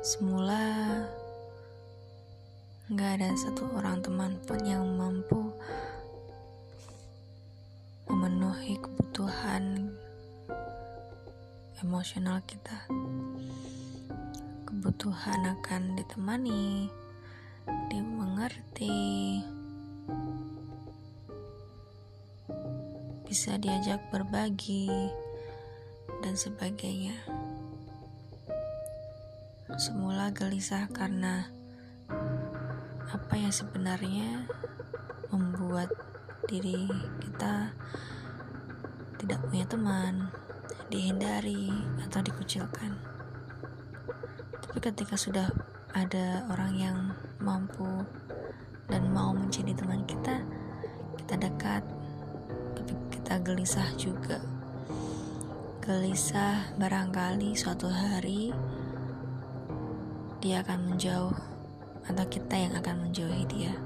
Semula nggak ada satu orang teman pun yang mampu memenuhi kebutuhan emosional kita. Kebutuhan akan ditemani, dimengerti, bisa diajak berbagi, dan sebagainya. Semula gelisah karena apa yang sebenarnya membuat diri kita tidak punya teman, dihindari, atau dikucilkan. Tapi ketika sudah ada orang yang mampu dan mau menjadi teman kita, kita dekat, tapi kita gelisah juga gelisah barangkali suatu hari dia akan menjauh atau kita yang akan menjauhi dia.